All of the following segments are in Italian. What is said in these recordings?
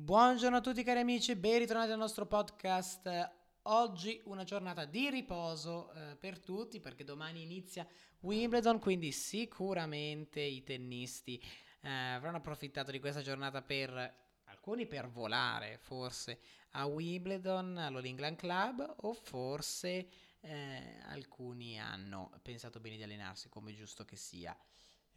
Buongiorno a tutti cari amici, ben ritrovati al nostro podcast. Oggi una giornata di riposo eh, per tutti perché domani inizia Wimbledon, quindi sicuramente i tennisti eh, avranno approfittato di questa giornata per alcuni per volare forse a Wimbledon, all'All England Club o forse eh, alcuni hanno pensato bene di allenarsi come giusto che sia.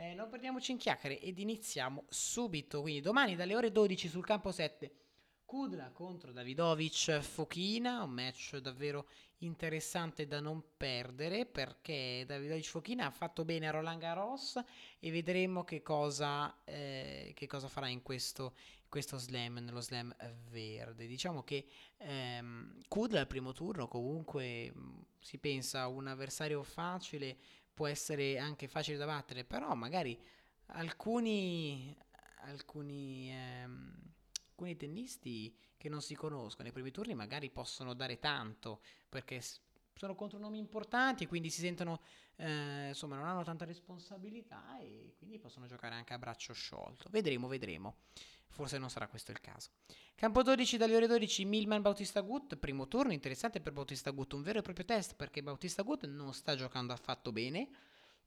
Eh, non perdiamoci in chiacchiere ed iniziamo subito. Quindi domani dalle ore 12 sul campo 7 Kudla contro Davidovic Fochina, un match davvero interessante da non perdere perché Davidovic Fochina ha fatto bene a Roland Garros e vedremo che cosa, eh, che cosa farà in questo, questo slam, nello slam verde. Diciamo che ehm, Kudla al primo turno comunque si pensa un avversario facile, può essere anche facile da battere, però magari alcuni... alcuni ehm, alcuni tennisti che non si conoscono nei primi turni magari possono dare tanto perché sono contro nomi importanti e quindi si sentono, eh, insomma, non hanno tanta responsabilità e quindi possono giocare anche a braccio sciolto. Vedremo, vedremo. Forse non sarà questo il caso. Campo 12 dalle ore 12, Milman Bautista Gut, primo turno interessante per Bautista Gut, un vero e proprio test perché Bautista Gut non sta giocando affatto bene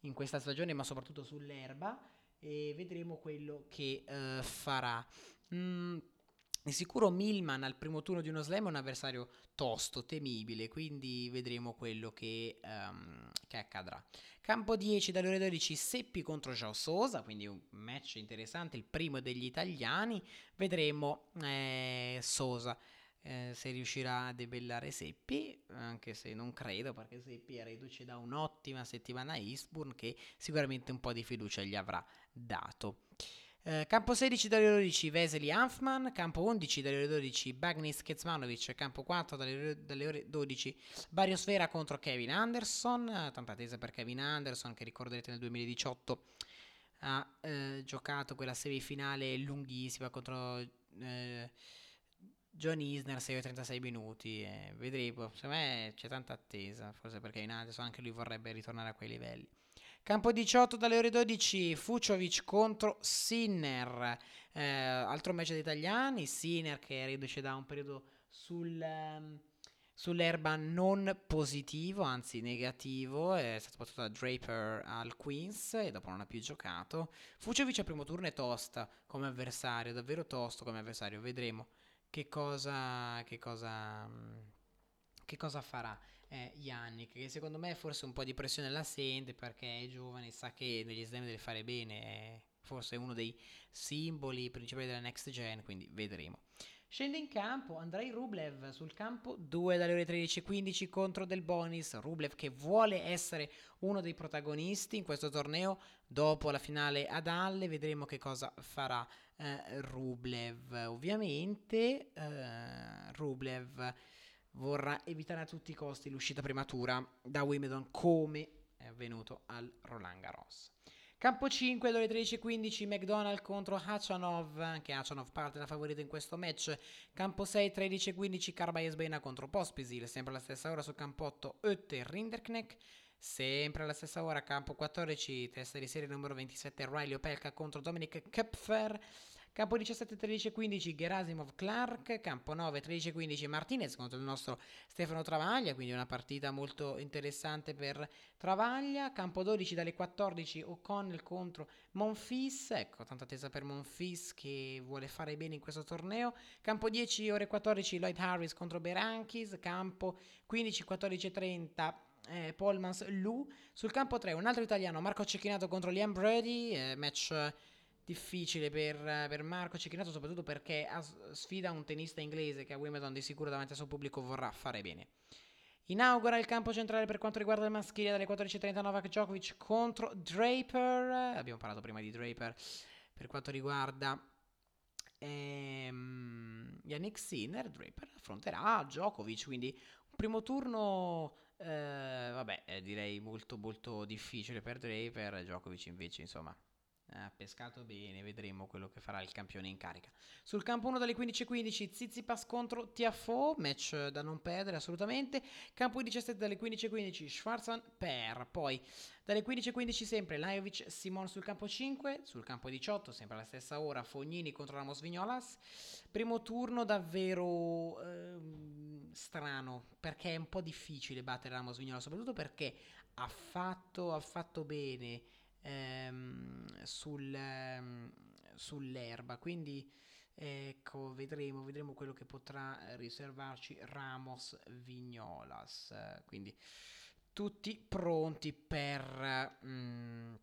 in questa stagione, ma soprattutto sull'erba e vedremo quello che uh, farà. Mm, di sicuro Milman al primo turno di uno slam è un avversario tosto, temibile, quindi vedremo quello che, um, che accadrà. Campo 10 dalle ore 12 Seppi contro Joao Sosa, quindi un match interessante, il primo degli italiani. Vedremo eh, Sosa eh, se riuscirà a debellare Seppi, anche se non credo perché Seppi è reduce da un'ottima settimana a Eastbourne che sicuramente un po' di fiducia gli avrà dato. Eh, campo 16 dalle ore 12 Veseli Hanfman, campo 11 dalle ore 12 Bagnis Kezmanovic, campo 4 dalle, dalle ore 12 Bariosfera contro Kevin Anderson, eh, tanta attesa per Kevin Anderson che ricorderete nel 2018 ha eh, giocato quella semifinale lunghissima contro eh, John Isner 6-36 minuti, vedremo, secondo me c'è tanta attesa, forse perché Kevin Anderson anche lui vorrebbe ritornare a quei livelli. Campo 18 dalle ore 12, Fuciovic contro Sinner. Eh, altro match di italiani, Sinner che riduce da un periodo sul, um, sull'erba non positivo, anzi negativo, è stato battuto da Draper al Queens e dopo non ha più giocato. Fuciovic al primo turno è tosta come avversario, davvero tosto come avversario, vedremo che cosa, che cosa, che cosa farà eh, Yannick, che secondo me forse un po' di pressione la sente perché è giovane, sa che negli slam deve fare bene, è forse uno dei simboli principali della next gen, quindi vedremo. Scende in campo Andrei Rublev sul campo 2 dalle ore 13.15 contro Del Bonis. Rublev che vuole essere uno dei protagonisti in questo torneo dopo la finale ad Halle. Vedremo che cosa farà eh, Rublev. Ovviamente eh, Rublev vorrà evitare a tutti i costi l'uscita prematura da Wimbledon come è avvenuto al Roland Garros. Campo 5, alle 13.15, McDonald contro Hachanov, anche Hachanov parte da favorito in questo match. Campo 6, 13.15, Carbaez contro Pospisil, sempre alla stessa ora su campo 8, Oette Rinderknecht. Sempre alla stessa ora, campo 14, testa di serie numero 27, Riley Opelka contro Dominic Köpfer. Campo 17, 13, 15 Gerasimov Clark, campo 9, 13, 15 Martinez contro il nostro Stefano Travaglia, quindi una partita molto interessante per Travaglia. Campo 12 dalle 14 O'Connell contro Monfils, ecco, tanta attesa per Monfils che vuole fare bene in questo torneo. Campo 10 ore 14 Lloyd Harris contro Berankis, campo 15, 14, 30 eh, Polmans Lu. Sul campo 3 un altro italiano, Marco Cecchinato contro Liam Brady, eh, match difficile per, per Marco Cecchinato, soprattutto perché sfida un tennista inglese che a Wimbledon di sicuro davanti al suo pubblico vorrà fare bene. Inaugura il campo centrale per quanto riguarda il maschile dalle 14.30 Novak Djokovic contro Draper. Abbiamo parlato prima di Draper per quanto riguarda ehm, Yannick Sinner. Draper affronterà Djokovic, quindi un primo turno, eh, vabbè, eh, direi molto molto difficile per Draper. Djokovic invece, insomma, ha pescato bene, vedremo quello che farà il campione in carica. Sul campo 1 dalle 15.15 Zizipas contro Tiafo, match da non perdere assolutamente. Campo 17 dalle 15.15 Schwarzan per, poi dalle 15.15 sempre Lajovic Simon sul campo 5, sul campo 18 sempre alla stessa ora Fognini contro Ramos Vignolas. Primo turno davvero ehm, strano perché è un po' difficile battere Ramos Vignolas, soprattutto perché ha fatto, ha fatto bene ehm, sul, ehm, sull'erba. Quindi ecco, vedremo, vedremo quello che potrà riservarci Ramos Vignolas. Quindi tutti pronti per... Mm,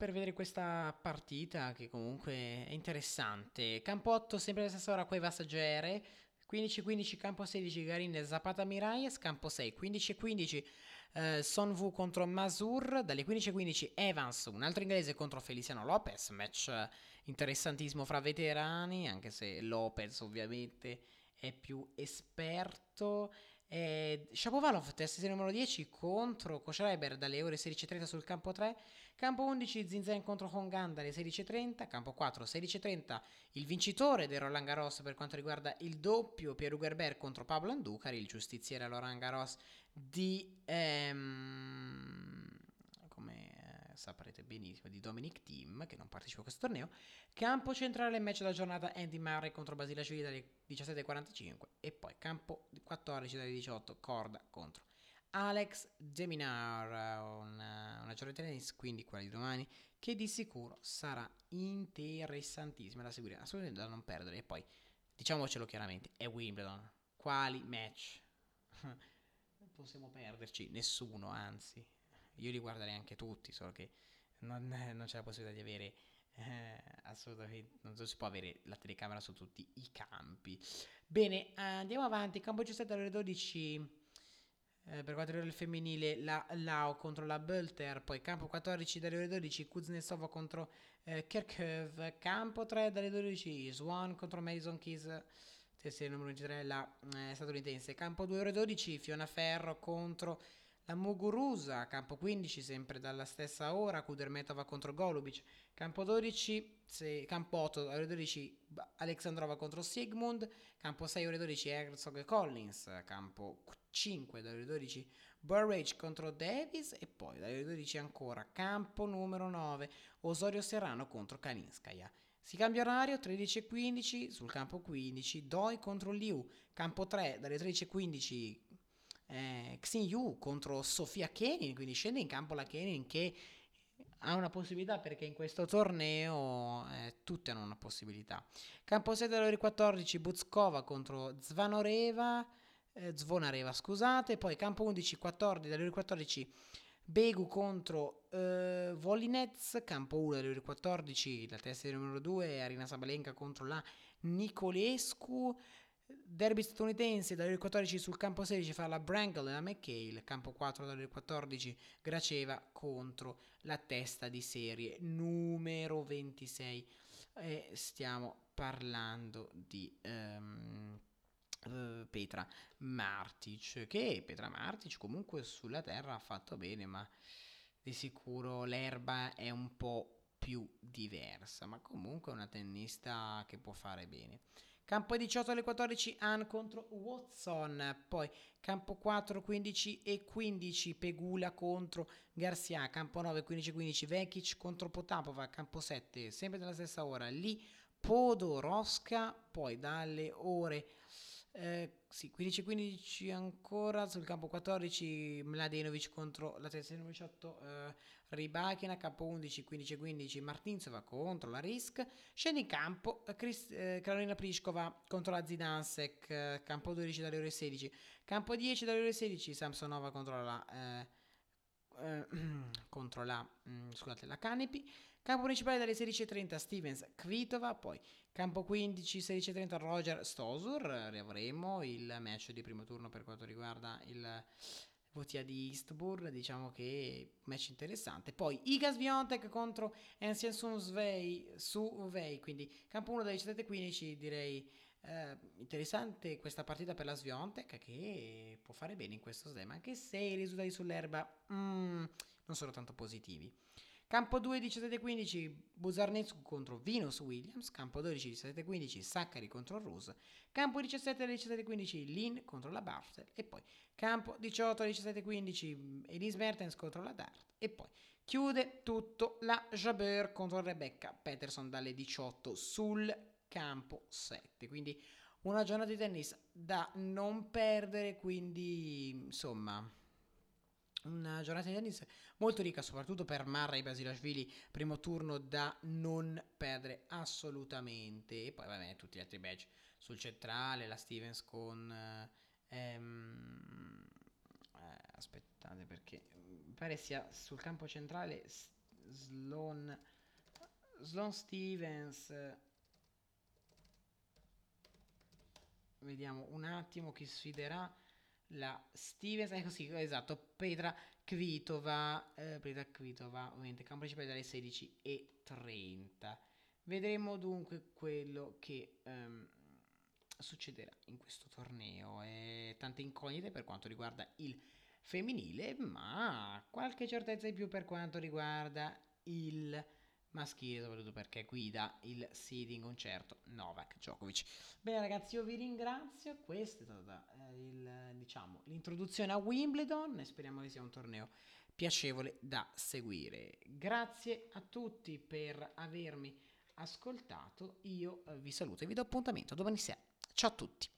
per vedere questa partita che comunque è interessante. Campo 8 sempre alla stessa ora Cuevas Gere, 15-15 campo 16 Garin Zapata Miralles, campo 6 15-15 eh, Sonvu contro Masur, dalle 15.15 Evans, un altro inglese contro Feliciano Lopez, match eh, interessantissimo fra veterani, anche se Lopez ovviamente è più esperto. Eh, Shapovalov, test numero 10 contro Koschreiber dalle ore 16.30 sul campo 3. Campo 11 Zinzen contro Hongan dalle 16.30. Campo 4 16.30 il vincitore del Roland Garros per quanto riguarda il doppio Pierre Hugerbert contro Pablo Anducari, il giustiziere Roland Garros di ehm, eh, saprete benissimo di Dominic Thiem che non partecipa a questo torneo campo centrale match della giornata Andy Murray contro Basilashvili dalle 17.45 e poi campo 14 dalle 18 corda contro Alex Deminar una, una giornata tennis quindi quella di domani che di sicuro sarà interessantissima da seguire assolutamente da non perdere. E poi diciamocelo chiaramente è Wimbledon. Quali match? Possiamo perderci, nessuno, anzi, io li guarderei anche tutti, solo che non, non c'è la possibilità di avere eh, assolutamente, non si può avere la telecamera su tutti i campi. Bene, andiamo avanti, campo G7 alle 12 eh, per quanto riguarda il femminile, la Lao contro la Bölter, poi campo 14 dalle ore 12, Kuznetsova contro eh, Kirchhoff, campo 3 dalle 12, Swan contro Madison Keys tessile numero 23 la eh, statunitense. Campo 2 ore 12 Fiona Ferro contro la Muguruza. Campo 15 sempre dalla stessa ora Kudermetova contro Golubic. Campo 12 se, campo 8 ore 12 Alexandrova contro Sigmund. Campo 6 ore 12 Herzog e Collins. Campo 5 dalle ore 12 Burrage contro Davis e poi dalle ore 12 ancora campo numero 9 Osorio Serrano contro Kalinskaya. Si cambia orario 13.15 sul campo 15, Doi contro Liu, campo 3 dalle 13.15 eh, Xin Yu contro Sofia Kenin, quindi scende in campo la Kenin che ha una possibilità perché in questo torneo eh, tutte hanno una possibilità. Campo 7 dalle ore 14 Buzkova contro Zvanoreva, eh, Zvonareva scusate, poi campo 11 14 dalle ore 14 Begu contro uh, Volinez, campo 1 alle ore 14, la testa numero 2, Arina Sabalenka contro la Nicolescu. Derby statunitense dalle ore 14 sul campo 16 fa la Brangle e la McHale, campo 4 dalle ore 14 Graceva contro la testa di serie numero 26. E stiamo parlando di... Um, Petra Martic, che Petra Martic comunque sulla terra ha fatto bene, ma di sicuro l'erba è un po' più diversa, ma comunque una tennista che può fare bene. Campo 18 alle 14 Ann contro Watson, poi campo 4 15 e 15 Pegula contro Garcia, campo 9 15 15 Vekic contro Potapova, campo 7 sempre dalla stessa ora lì Podoroska, poi dalle ore eh, sì, 15-15 ancora sul campo 14 Mladenovic contro la terza numero 18 eh, Ribachina, campo 11 15-15 Martinsova contro la Risk scende in campo eh, Chris, eh, Carolina Pliskova contro la Zidansek eh, campo 12 dalle ore 16 campo 10 dalle ore 16 Samsonova contro la eh, contro la mm, scusate la Canepi campo principale dalle 16.30 Stevens Kvitova poi Campo 15, 16.30 Roger Stosur, riavremo il match di primo turno per quanto riguarda il Votia di Eastbourg, diciamo che match interessante. Poi Igas Viontek contro Ancien Sunvei su Vei, quindi campo 1 dalle 17.15 direi eh, interessante questa partita per la Sviontek che può fare bene in questo slam, anche se i risultati sull'erba mm, non sono tanto positivi. Campo 2 17-15 Buzarnescu contro Venus Williams. Campo 12 17-15 Saccari contro Rose. Campo 17 17-15 Lin contro la Bartel. E poi campo 18 17-15 Elise Mertens contro la Dart. E poi chiude tutto la Jabeur contro Rebecca Peterson dalle 18 sul campo 7. Quindi una giornata di tennis da non perdere, quindi insomma una giornata di tennis molto ricca soprattutto per Marra e Basilashvili primo turno da non perdere assolutamente e poi vabbè tutti gli altri badge sul centrale la Stevens con ehm, eh, aspettate perché pare sia sul campo centrale Sloan Sloan Stevens vediamo un attimo chi sfiderà la Stevens, ecco sì, esatto, Petra Kvitova, eh, Petra Kvitova, ovviamente campo principale dalle 16 e 30. Vedremo dunque quello che ehm, succederà in questo torneo. E tante incognite per quanto riguarda il femminile, ma qualche certezza in più per quanto riguarda il maschile, soprattutto perché guida il seeding un certo Novak Djokovic. Bene ragazzi, io vi ringrazio, questa è stata eh, il, diciamo, l'introduzione a Wimbledon e speriamo che sia un torneo piacevole da seguire. Grazie a tutti per avermi ascoltato, io eh, vi saluto e vi do appuntamento domani sera. Ciao a tutti!